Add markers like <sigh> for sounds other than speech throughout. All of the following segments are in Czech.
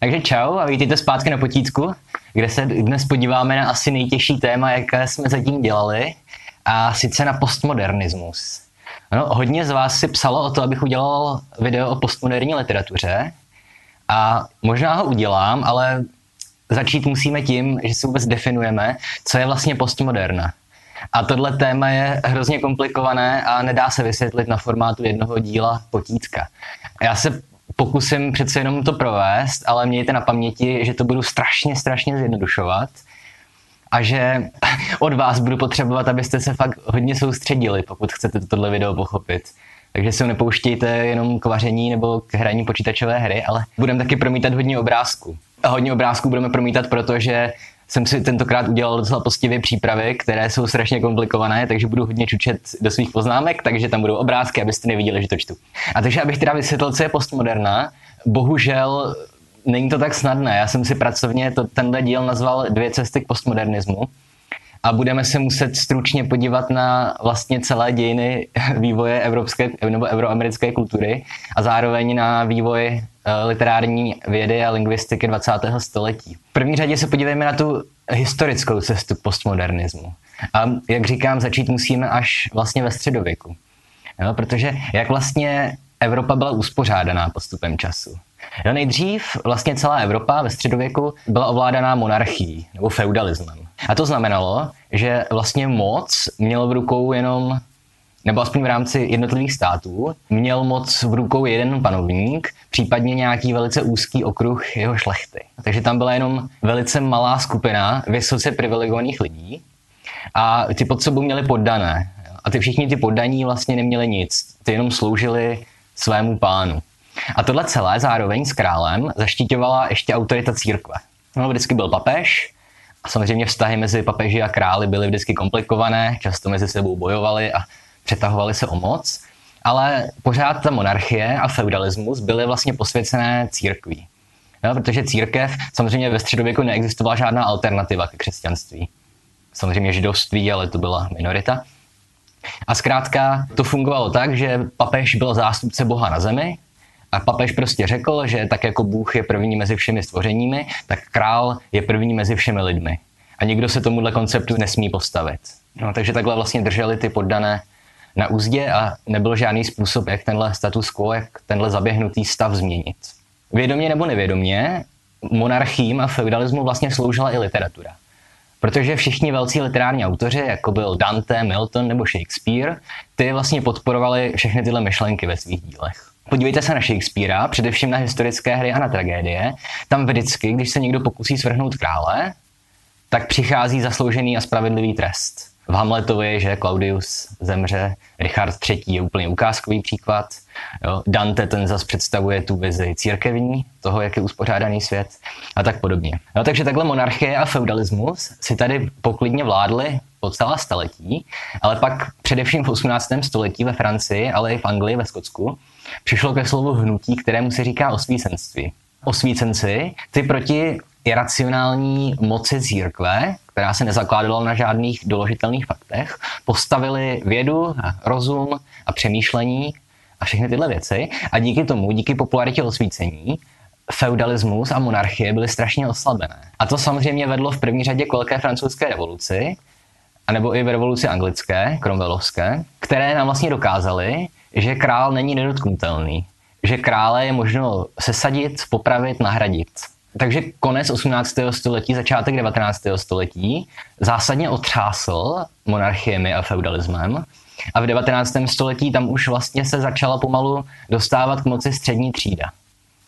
Takže čau a vítejte zpátky na potítku, kde se dnes podíváme na asi nejtěžší téma, jaké jsme zatím dělali, a sice na postmodernismus. No, hodně z vás si psalo o to, abych udělal video o postmoderní literatuře a možná ho udělám, ale začít musíme tím, že si vůbec definujeme, co je vlastně postmoderna. A tohle téma je hrozně komplikované a nedá se vysvětlit na formátu jednoho díla potítka. Já se pokusím přece jenom to provést, ale mějte na paměti, že to budu strašně, strašně zjednodušovat a že <laughs> od vás budu potřebovat, abyste se fakt hodně soustředili, pokud chcete tohle video pochopit. Takže ho nepouštějte jenom k vaření nebo k hraní počítačové hry, ale budeme taky promítat hodně obrázků. A hodně obrázků budeme promítat, protože jsem si tentokrát udělal docela postivě přípravy, které jsou strašně komplikované, takže budu hodně čučet do svých poznámek, takže tam budou obrázky, abyste neviděli, že to čtu. A takže abych teda vysvětlil, co je postmoderna, bohužel není to tak snadné. Já jsem si pracovně to, tenhle díl nazval Dvě cesty k postmodernismu a budeme se muset stručně podívat na vlastně celé dějiny <laughs> vývoje evropské nebo euroamerické kultury a zároveň na vývoj literární vědy a lingvistiky 20. století. V první řadě se podívejme na tu historickou cestu postmodernismu. A jak říkám, začít musíme až vlastně ve středověku. Jo, protože jak vlastně Evropa byla uspořádaná postupem času. Jo, nejdřív vlastně celá Evropa ve středověku byla ovládaná monarchií nebo feudalismem. A to znamenalo, že vlastně moc měl v rukou jenom nebo aspoň v rámci jednotlivých států, měl moc v rukou jeden panovník, případně nějaký velice úzký okruh jeho šlechty. Takže tam byla jenom velice malá skupina vysoce privilegovaných lidí a ty pod sebou měli poddané. A ty všichni ty poddaní vlastně neměli nic, ty jenom sloužili svému pánu. A tohle celé zároveň s králem zaštiťovala ještě autorita církve. No, vždycky byl papež, a samozřejmě vztahy mezi papeži a králi byly vždycky komplikované, často mezi sebou bojovali a přetahovali se o moc, ale pořád ta monarchie a feudalismus byly vlastně posvěcené církví. No, protože církev, samozřejmě ve středověku neexistovala žádná alternativa ke křesťanství. Samozřejmě židovství, ale to byla minorita. A zkrátka to fungovalo tak, že papež byl zástupce Boha na zemi a papež prostě řekl, že tak jako Bůh je první mezi všemi stvořeními, tak král je první mezi všemi lidmi. A nikdo se tomuhle konceptu nesmí postavit. No, takže takhle vlastně drželi ty poddané na úzdě a nebyl žádný způsob, jak tenhle status quo, jak tenhle zaběhnutý stav změnit. Vědomě nebo nevědomě, monarchím a feudalismu vlastně sloužila i literatura. Protože všichni velcí literární autoři, jako byl Dante, Milton nebo Shakespeare, ty vlastně podporovali všechny tyhle myšlenky ve svých dílech. Podívejte se na Shakespearea, především na historické hry a na tragédie. Tam vždycky, když se někdo pokusí svrhnout krále, tak přichází zasloužený a spravedlivý trest. V Hamletovi, že Claudius zemře, Richard III. je úplně ukázkový příklad, jo. Dante ten zase představuje tu vizi církevní, toho, jak je uspořádaný svět a tak podobně. Jo, takže takhle monarchie a feudalismus si tady poklidně vládly po celá staletí, ale pak především v 18. století ve Francii, ale i v Anglii, ve Skotsku, přišlo ke slovu hnutí, kterému se říká osvícenství. Osvícenci, ty proti iracionální moci církve, která se nezakládala na žádných doložitelných faktech, postavili vědu, rozum a přemýšlení a všechny tyhle věci. A díky tomu, díky popularitě osvícení, feudalismus a monarchie byly strašně oslabené. A to samozřejmě vedlo v první řadě k velké francouzské revoluci, anebo i v revoluci anglické, kromvelovské, které nám vlastně dokázaly, že král není nedotknutelný, že krále je možno sesadit, popravit, nahradit. Takže konec 18. století, začátek 19. století zásadně otřásl monarchiemi a feudalismem. A v 19. století tam už vlastně se začala pomalu dostávat k moci střední třída.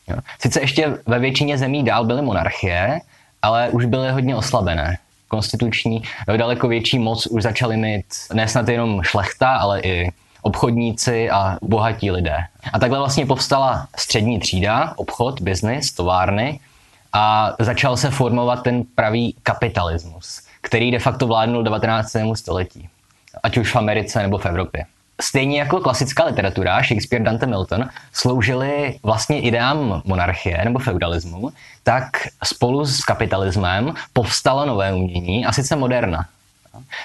Jo. Sice ještě ve většině zemí dál byly monarchie, ale už byly hodně oslabené. Konstituční, daleko větší moc už začaly mít ne snad jenom šlechta, ale i obchodníci a bohatí lidé. A takhle vlastně povstala střední třída, obchod, biznis, továrny a začal se formovat ten pravý kapitalismus, který de facto vládnul 19. století, ať už v Americe nebo v Evropě. Stejně jako klasická literatura, Shakespeare, Dante, Milton, sloužili vlastně ideám monarchie nebo feudalismu, tak spolu s kapitalismem povstalo nové umění, a sice moderna.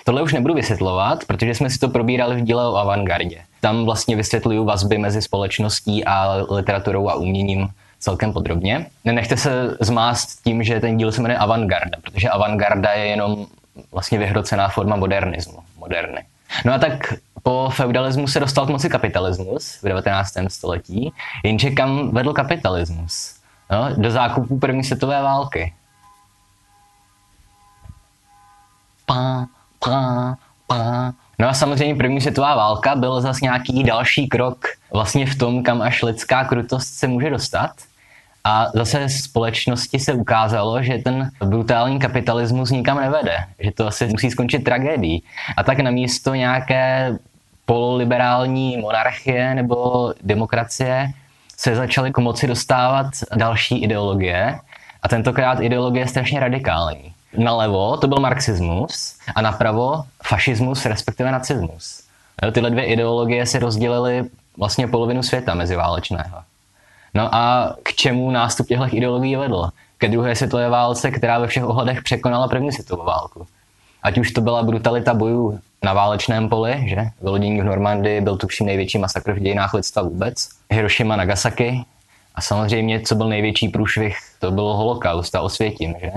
Tohle už nebudu vysvětlovat, protože jsme si to probírali v díle o avantgardě. Tam vlastně vysvětluju vazby mezi společností a literaturou a uměním celkem podrobně. Nenechte se zmást tím, že ten díl se jmenuje avantgarda, protože avantgarda je jenom vlastně vyhrocená forma modernismu, moderny. No a tak po feudalismu se dostal k moci kapitalismus v 19. století, jenže kam vedl kapitalismus? No, do zákupu první světové války. Pa, pa, pa. No a samozřejmě první světová válka byl zase nějaký další krok vlastně v tom, kam až lidská krutost se může dostat. A zase společnosti se ukázalo, že ten brutální kapitalismus nikam nevede, že to asi musí skončit tragédií. A tak na místo nějaké pololiberální monarchie nebo demokracie se začaly k moci dostávat další ideologie a tentokrát ideologie je strašně radikální. Nalevo to byl marxismus a napravo fašismus, respektive nacismus. Tyhle dvě ideologie se rozdělily vlastně polovinu světa meziválečného. No a k čemu nástup těchto ideologií vedl? Ke druhé světové válce, která ve všech ohledech překonala první světovou válku. Ať už to byla brutalita bojů na válečném poli, že? Vylodění v Normandii byl tuším největší masakr v dějinách lidstva vůbec. Hiroshima, Nagasaki. A samozřejmě, co byl největší průšvih, to bylo holokaust a osvětím, že?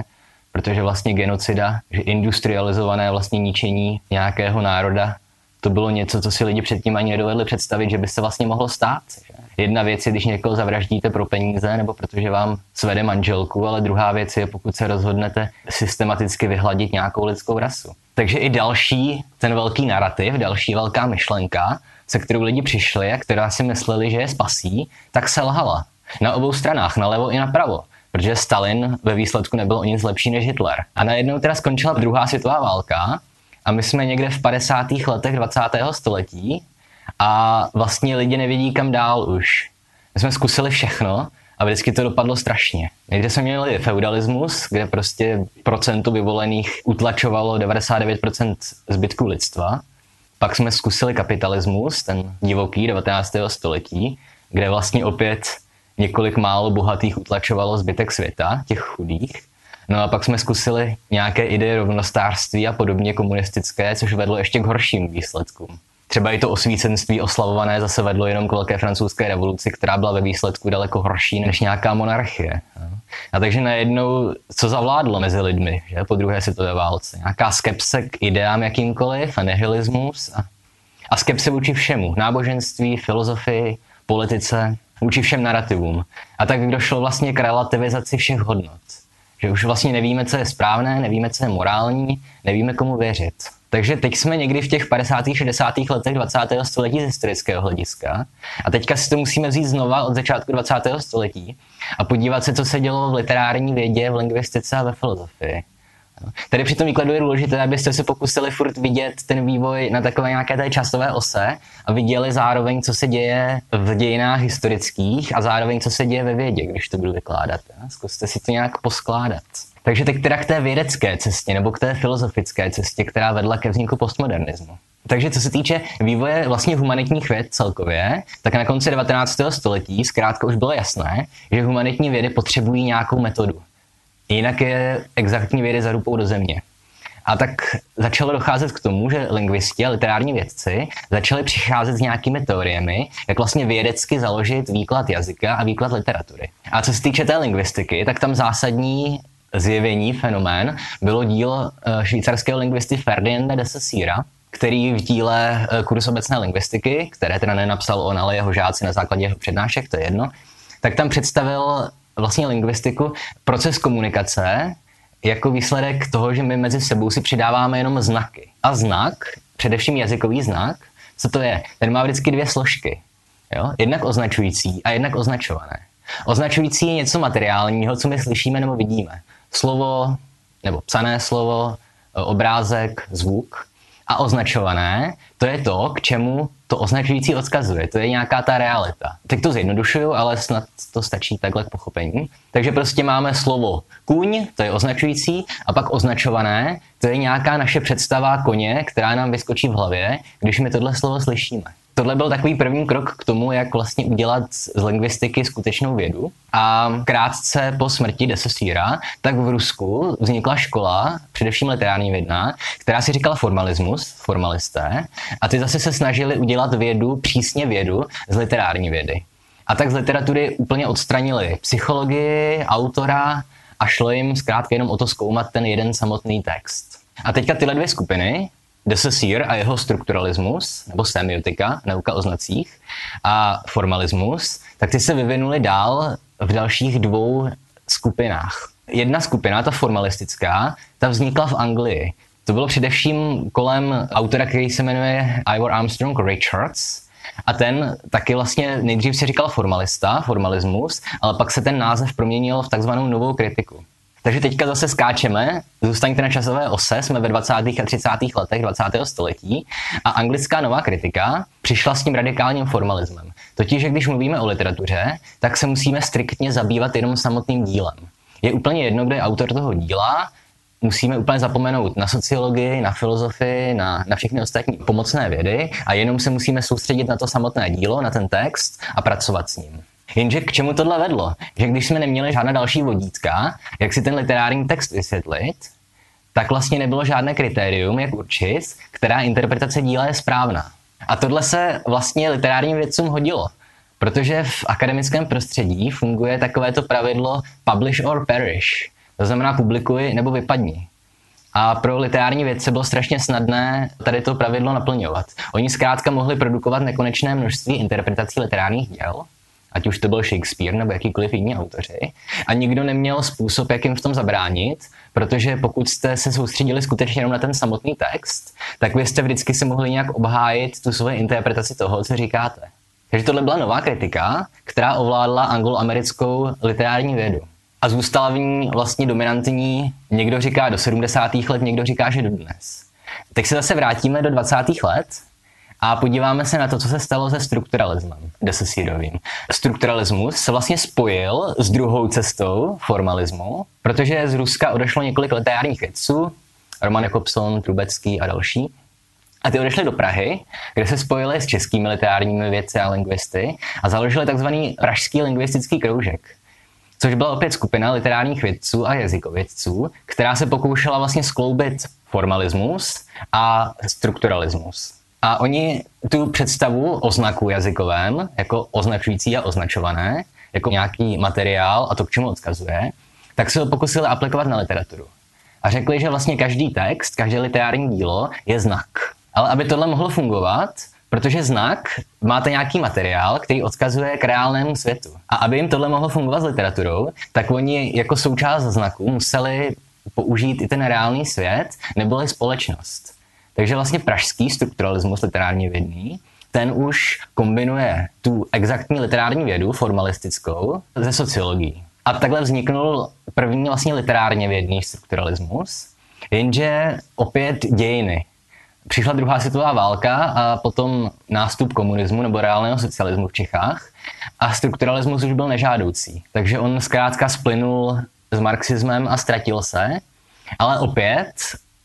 Protože vlastně genocida, že industrializované vlastně ničení nějakého národa, to bylo něco, co si lidi předtím ani nedovedli představit, že by se vlastně mohlo stát. Jedna věc je, když někoho zavraždíte pro peníze nebo protože vám svede manželku, ale druhá věc je, pokud se rozhodnete systematicky vyhladit nějakou lidskou rasu. Takže i další, ten velký narrativ, další velká myšlenka, se kterou lidi přišli a která si mysleli, že je spasí, tak se lhala. Na obou stranách, nalevo i napravo. Protože Stalin ve výsledku nebyl o nic lepší než Hitler. A najednou teda skončila druhá světová válka a my jsme někde v 50. letech 20. století a vlastně lidi nevědí kam dál už. My jsme zkusili všechno a vždycky to dopadlo strašně. Někde jsme měli feudalismus, kde prostě procentu vyvolených utlačovalo 99% zbytku lidstva. Pak jsme zkusili kapitalismus, ten divoký 19. století, kde vlastně opět několik málo bohatých utlačovalo zbytek světa, těch chudých. No a pak jsme zkusili nějaké ideje rovnostářství a podobně komunistické, což vedlo ještě k horším výsledkům třeba i to osvícenství oslavované zase vedlo jenom k velké francouzské revoluci, která byla ve výsledku daleko horší než nějaká monarchie. A takže najednou, co zavládlo mezi lidmi že, po druhé světové válce? Nějaká skepse k ideám jakýmkoliv a nihilismus a, a skepse vůči všemu. Náboženství, filozofii, politice, vůči všem narrativům. A tak došlo vlastně k relativizaci všech hodnot. Že už vlastně nevíme, co je správné, nevíme, co je morální, nevíme, komu věřit. Takže teď jsme někdy v těch 50. 60. letech 20. století z historického hlediska. A teďka si to musíme vzít znova od začátku 20. století a podívat se, co se dělo v literární vědě, v lingvistice a ve filozofii. Tady při tom výkladu je důležité, abyste se pokusili furt vidět ten vývoj na takové nějaké té časové ose a viděli zároveň, co se děje v dějinách historických a zároveň, co se děje ve vědě, když to budu vykládat. Zkuste si to nějak poskládat. Takže teď teda k té vědecké cestě nebo k té filozofické cestě, která vedla ke vzniku postmodernismu. Takže co se týče vývoje vlastně humanitních věd celkově, tak na konci 19. století zkrátka už bylo jasné, že humanitní vědy potřebují nějakou metodu. Jinak je exaktní vědy zarupou do země. A tak začalo docházet k tomu, že lingvisti a literární vědci začali přicházet s nějakými teoriemi, jak vlastně vědecky založit výklad jazyka a výklad literatury. A co se týče té lingvistiky, tak tam zásadní zjevení, fenomén, bylo dílo eh, švýcarského lingvisty Ferdinanda de Saussure, který v díle eh, Kurz obecné lingvistiky, které teda nenapsal on, ale jeho žáci na základě jeho přednášek, to je jedno, tak tam představil vlastně lingvistiku, proces komunikace jako výsledek toho, že my mezi sebou si přidáváme jenom znaky. A znak, především jazykový znak, co to je? Ten má vždycky dvě složky. Jo? Jednak označující a jednak označované. Označující je něco materiálního, co my slyšíme nebo vidíme slovo nebo psané slovo, e, obrázek, zvuk a označované, to je to, k čemu to označující odkazuje. To je nějaká ta realita. Teď to zjednodušuju, ale snad to stačí takhle k pochopení. Takže prostě máme slovo kůň, to je označující, a pak označované, to je nějaká naše představa koně, která nám vyskočí v hlavě, když my tohle slovo slyšíme tohle byl takový první krok k tomu, jak vlastně udělat z lingvistiky skutečnou vědu. A krátce po smrti Desesíra, tak v Rusku vznikla škola, především literární vědna, která si říkala formalismus, formalisté, a ty zase se snažili udělat vědu, přísně vědu z literární vědy. A tak z literatury úplně odstranili psychologii, autora a šlo jim zkrátka jenom o to zkoumat ten jeden samotný text. A teďka tyhle dvě skupiny, De Saussure a jeho strukturalismus, nebo semiotika, nauka o znacích, a formalismus, tak ty se vyvinuly dál v dalších dvou skupinách. Jedna skupina, ta formalistická, ta vznikla v Anglii. To bylo především kolem autora, který se jmenuje Ivor Armstrong Richards, a ten taky vlastně nejdřív si říkal formalista, formalismus, ale pak se ten název proměnil v takzvanou novou kritiku. Takže teďka zase skáčeme, zůstaňte na časové ose, jsme ve 20. a 30. letech 20. století a anglická nová kritika přišla s tím radikálním formalismem. Totiž, že když mluvíme o literatuře, tak se musíme striktně zabývat jenom samotným dílem. Je úplně jedno, kdo je autor toho díla, musíme úplně zapomenout na sociologii, na filozofii, na, na všechny ostatní pomocné vědy a jenom se musíme soustředit na to samotné dílo, na ten text a pracovat s ním. Jenže k čemu tohle vedlo? Že když jsme neměli žádná další vodítka, jak si ten literární text vysvětlit, tak vlastně nebylo žádné kritérium, jak určit, která interpretace díla je správná. A tohle se vlastně literárním vědcům hodilo. Protože v akademickém prostředí funguje takovéto pravidlo publish or perish. To znamená publikuj nebo vypadni. A pro literární vědce bylo strašně snadné tady to pravidlo naplňovat. Oni zkrátka mohli produkovat nekonečné množství interpretací literárních děl, ať už to byl Shakespeare nebo jakýkoliv jiní autoři, a nikdo neměl způsob, jak jim v tom zabránit, protože pokud jste se soustředili skutečně jenom na ten samotný text, tak vy jste vždycky si mohli nějak obhájit tu svoji interpretaci toho, co říkáte. Takže tohle byla nová kritika, která ovládla angloamerickou literární vědu. A zůstala v ní vlastně dominantní, někdo říká do 70. let, někdo říká, že do dnes. Teď se zase vrátíme do 20. let a podíváme se na to, co se stalo se strukturalismem desesírovým. Strukturalismus se vlastně spojil s druhou cestou formalismu, protože z Ruska odešlo několik literárních vědců, Roman Jakobson, Trubecký a další. A ty odešli do Prahy, kde se spojili s českými literárními vědci a lingvisty a založili tzv. Pražský lingvistický kroužek, což byla opět skupina literárních vědců a jazykovědců, která se pokoušela vlastně skloubit formalismus a strukturalismus. A oni tu představu o znaku jazykovém, jako označující a označované, jako nějaký materiál a to, k čemu odkazuje, tak se ho pokusili aplikovat na literaturu. A řekli, že vlastně každý text, každé literární dílo je znak. Ale aby tohle mohlo fungovat, protože znak máte nějaký materiál, který odkazuje k reálnému světu. A aby jim tohle mohlo fungovat s literaturou, tak oni jako součást znaku museli použít i ten reálný svět, nebo společnost. Takže vlastně pražský strukturalismus literárně vědný, ten už kombinuje tu exaktní literární vědu, formalistickou, ze sociologií. A takhle vzniknul první vlastně literárně vědný strukturalismus, jenže opět dějiny. Přišla druhá světová válka a potom nástup komunismu nebo reálného socialismu v Čechách a strukturalismus už byl nežádoucí. Takže on zkrátka splynul s marxismem a ztratil se, ale opět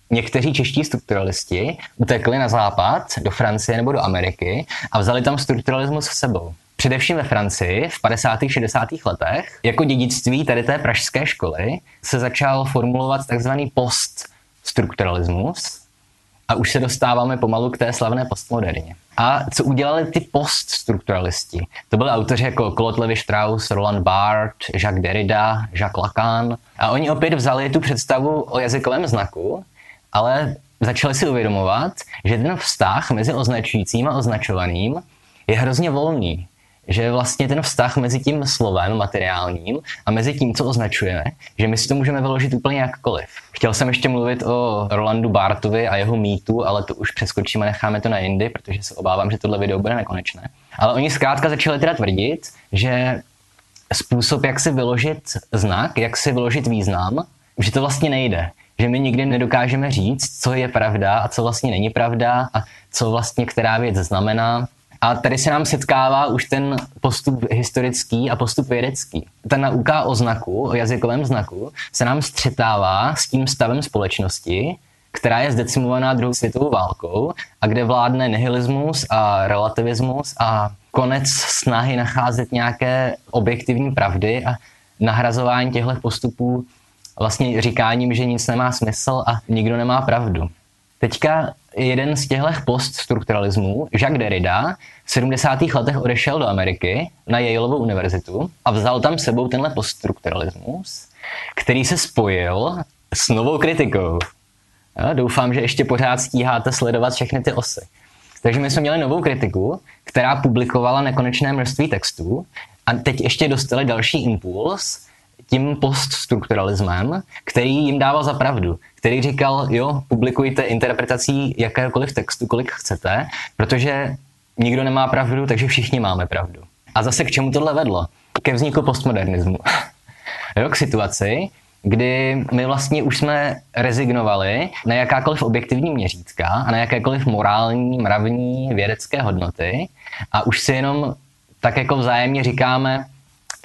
někteří čeští strukturalisti utekli na západ, do Francie nebo do Ameriky a vzali tam strukturalismus s sebou. Především ve Francii v 50. 60. letech jako dědictví tady té pražské školy se začal formulovat takzvaný poststrukturalismus a už se dostáváme pomalu k té slavné postmoderně. A co udělali ty poststrukturalisti? To byli autoři jako Claude Levi-Strauss, Roland Barthes, Jacques Derrida, Jacques Lacan. A oni opět vzali tu představu o jazykovém znaku ale začali si uvědomovat, že ten vztah mezi označujícím a označovaným je hrozně volný. Že vlastně ten vztah mezi tím slovem materiálním a mezi tím, co označujeme, že my si to můžeme vyložit úplně jakkoliv. Chtěl jsem ještě mluvit o Rolandu Bartovi a jeho mýtu, ale to už přeskočíme, necháme to na jindy, protože se obávám, že tohle video bude nekonečné. Ale oni zkrátka začali teda tvrdit, že způsob, jak si vyložit znak, jak si vyložit význam, že to vlastně nejde že my nikdy nedokážeme říct, co je pravda a co vlastně není pravda a co vlastně která věc znamená. A tady se nám setkává už ten postup historický a postup vědecký. Ta nauka o znaku, o jazykovém znaku, se nám střetává s tím stavem společnosti, která je zdecimovaná druhou světovou válkou a kde vládne nihilismus a relativismus a konec snahy nacházet nějaké objektivní pravdy a nahrazování těchto postupů vlastně říkáním, že nic nemá smysl a nikdo nemá pravdu. Teďka jeden z těchto poststrukturalismů, Jacques Derrida, v 70. letech odešel do Ameriky na Yaleovu univerzitu a vzal tam sebou tenhle poststrukturalismus, který se spojil s novou kritikou. Já doufám, že ještě pořád stíháte sledovat všechny ty osy. Takže my jsme měli novou kritiku, která publikovala nekonečné množství textů a teď ještě dostali další impuls tím poststrukturalismem, který jim dával za pravdu, který říkal, jo, publikujte interpretací jakéhokoliv textu, kolik chcete, protože nikdo nemá pravdu, takže všichni máme pravdu. A zase k čemu tohle vedlo? Ke vzniku postmodernismu. <laughs> jo, k situaci, kdy my vlastně už jsme rezignovali na jakákoliv objektivní měřítka a na jakékoliv morální, mravní, vědecké hodnoty a už si jenom tak jako vzájemně říkáme,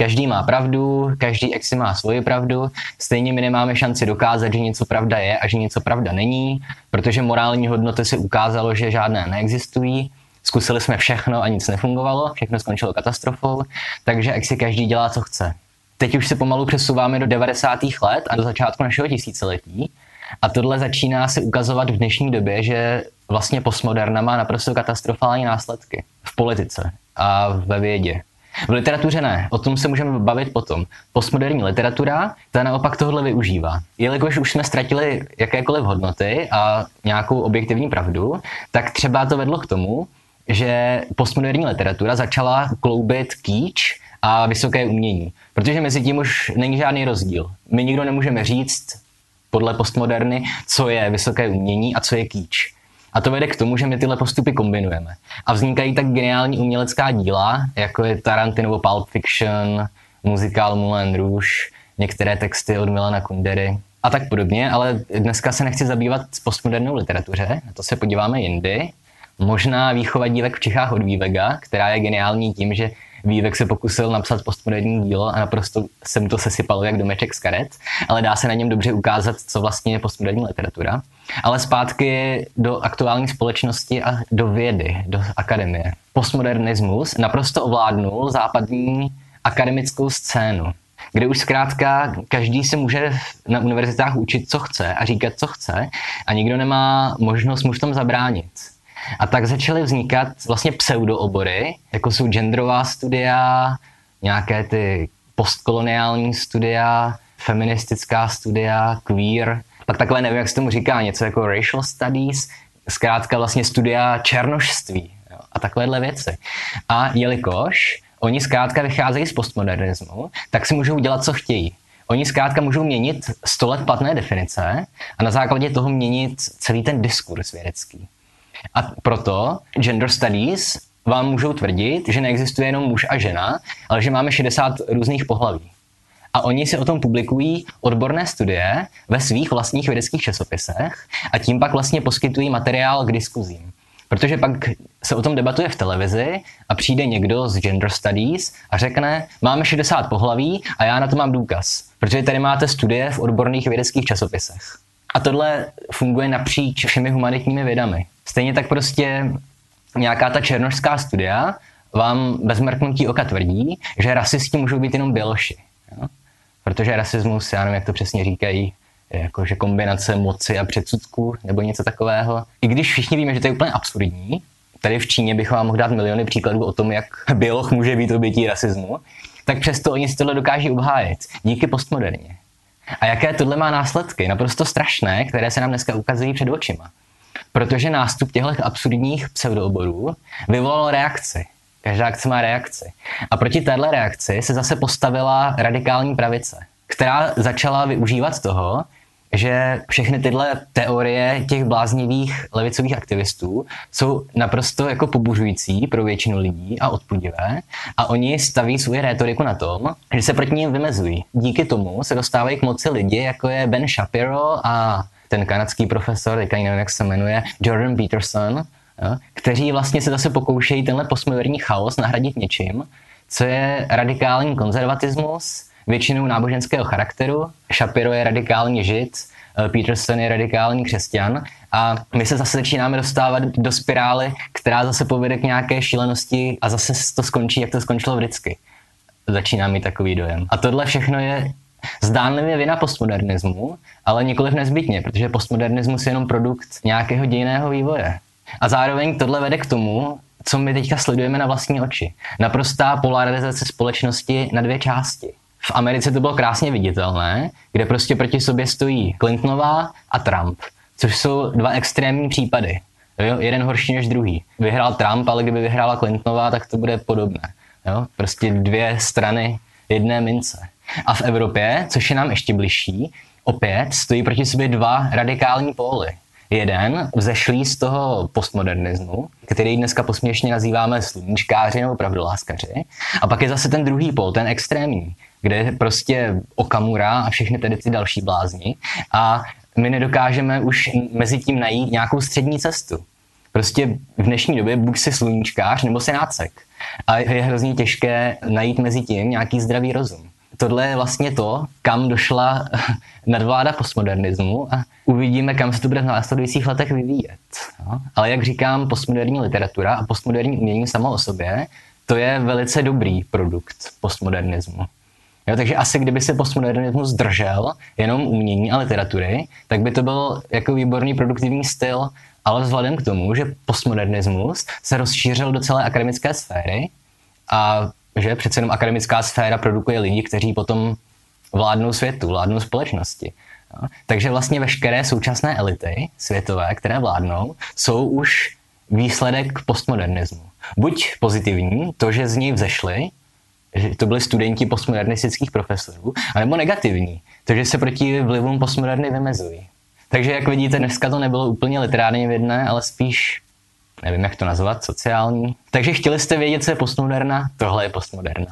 každý má pravdu, každý ex má svoji pravdu, stejně my nemáme šanci dokázat, že něco pravda je a že něco pravda není, protože morální hodnoty si ukázalo, že žádné neexistují. Zkusili jsme všechno a nic nefungovalo, všechno skončilo katastrofou, takže ex si každý dělá, co chce. Teď už se pomalu přesouváme do 90. let a do začátku našeho tisíciletí. A tohle začíná se ukazovat v dnešní době, že vlastně postmoderna má naprosto katastrofální následky v politice a ve vědě. V literatuře ne, o tom se můžeme bavit potom. Postmoderní literatura, ta naopak tohle využívá. Jelikož už jsme ztratili jakékoliv hodnoty a nějakou objektivní pravdu, tak třeba to vedlo k tomu, že postmoderní literatura začala kloubit kýč a vysoké umění. Protože mezi tím už není žádný rozdíl. My nikdo nemůžeme říct podle postmoderny, co je vysoké umění a co je kýč. A to vede k tomu, že my tyhle postupy kombinujeme. A vznikají tak geniální umělecká díla, jako je Tarantinovo Pulp Fiction, muzikál Moulin Rouge, některé texty od Milana Kundery a tak podobně, ale dneska se nechci zabývat s postmodernou literatuře, na to se podíváme jindy. Možná výchova dívek v Čechách od Vývega, která je geniální tím, že Vývek se pokusil napsat postmoderní dílo a naprosto se mu to sesypalo jak domeček z karet, ale dá se na něm dobře ukázat, co vlastně je postmoderní literatura. Ale zpátky do aktuální společnosti a do vědy, do akademie. Postmodernismus naprosto ovládnul západní akademickou scénu, kde už zkrátka každý se může na univerzitách učit, co chce a říkat, co chce a nikdo nemá možnost mu v tom zabránit. A tak začaly vznikat vlastně pseudoobory, jako jsou genderová studia, nějaké ty postkoloniální studia, feministická studia, queer, pak takové nevím, jak se tomu říká, něco jako racial studies, zkrátka vlastně studia černošství jo, a takovéhle věci. A jelikož oni zkrátka vycházejí z postmodernismu, tak si můžou dělat, co chtějí. Oni zkrátka můžou měnit 100 let platné definice a na základě toho měnit celý ten diskurs vědecký. A proto gender studies vám můžou tvrdit, že neexistuje jenom muž a žena, ale že máme 60 různých pohlaví. A oni si o tom publikují odborné studie ve svých vlastních vědeckých časopisech a tím pak vlastně poskytují materiál k diskuzím. Protože pak se o tom debatuje v televizi a přijde někdo z Gender Studies a řekne, máme 60 pohlaví a já na to mám důkaz. Protože tady máte studie v odborných vědeckých časopisech. A tohle funguje napříč všemi humanitními vědami. Stejně tak prostě nějaká ta černožská studia vám bez mrknutí oka tvrdí, že rasisti můžou být jenom běloši. Protože rasismus, já nevím, jak to přesně říkají, je jako, že kombinace moci a předsudků nebo něco takového. I když všichni víme, že to je úplně absurdní, tady v Číně bych vám mohl dát miliony příkladů o tom, jak běloch může být obětí rasismu, tak přesto oni si tohle dokáží obhájit díky postmoderně. A jaké tohle má následky? Naprosto strašné, které se nám dneska ukazují před očima. Protože nástup těchto absurdních pseudooborů vyvolal reakci. Každá akce má reakci. A proti téhle reakci se zase postavila radikální pravice, která začala využívat toho, že všechny tyhle teorie těch bláznivých levicových aktivistů jsou naprosto jako pobuřující pro většinu lidí a odpudivé a oni staví svoji rétoriku na tom, že se proti ním vymezují. Díky tomu se dostávají k moci lidi, jako je Ben Shapiro a ten kanadský profesor, teďka nevím, jak se jmenuje, Jordan Peterson, jo, kteří vlastně se zase pokoušejí tenhle postmoderní chaos nahradit něčím, co je radikální konzervatismus, většinou náboženského charakteru. Shapiro je radikální žid, eh, Peterson je radikální křesťan a my se zase začínáme dostávat do spirály, která zase povede k nějaké šílenosti a zase to skončí, jak to skončilo vždycky. Začíná mít takový dojem. A tohle všechno je Zdánlivě vina postmodernismu, ale nikoliv nezbytně, protože postmodernismus je jenom produkt nějakého dějného vývoje. A zároveň tohle vede k tomu, co my teďka sledujeme na vlastní oči. Naprostá polarizace společnosti na dvě části. V Americe to bylo krásně viditelné, kde prostě proti sobě stojí Clintonová a Trump, což jsou dva extrémní případy. Jo? Jeden horší než druhý. Vyhrál Trump, ale kdyby vyhrála Clintonová, tak to bude podobné. Jo? Prostě dvě strany jedné mince. A v Evropě, což je nám ještě bližší, opět stojí proti sobě dva radikální póly. Jeden vzešlý z toho postmodernismu, který dneska posměšně nazýváme sluníčkáři nebo pravdoláskaři. A pak je zase ten druhý pol, ten extrémní, kde je prostě Okamura a všechny tedy ty další blázni. A my nedokážeme už mezi tím najít nějakou střední cestu. Prostě v dnešní době buď si sluníčkář nebo si nácek. A je hrozně těžké najít mezi tím nějaký zdravý rozum. Tohle je vlastně to, kam došla <laughs> nadvláda postmodernismu a uvidíme, kam se to bude v následujících letech vyvíjet. No? Ale jak říkám, postmoderní literatura a postmoderní umění samo o sobě, to je velice dobrý produkt postmodernismu. Jo, takže asi kdyby se postmodernismus zdržel jenom umění a literatury, tak by to byl jako výborný produktivní styl, ale vzhledem k tomu, že postmodernismus se rozšířil do celé akademické sféry a že přece jenom akademická sféra produkuje lidi, kteří potom vládnou světu, vládnou společnosti. Jo. Takže vlastně veškeré současné elity světové, které vládnou, jsou už výsledek postmodernismu. Buď pozitivní, to, že z něj vzešli, že to byli studenti postmodernistických profesorů, anebo negativní, to, že se proti vlivům postmoderny vymezují. Takže jak vidíte, dneska to nebylo úplně literárně vědné, ale spíš, nevím jak to nazvat, sociální. Takže chtěli jste vědět, co je postmoderna? Tohle je postmoderna.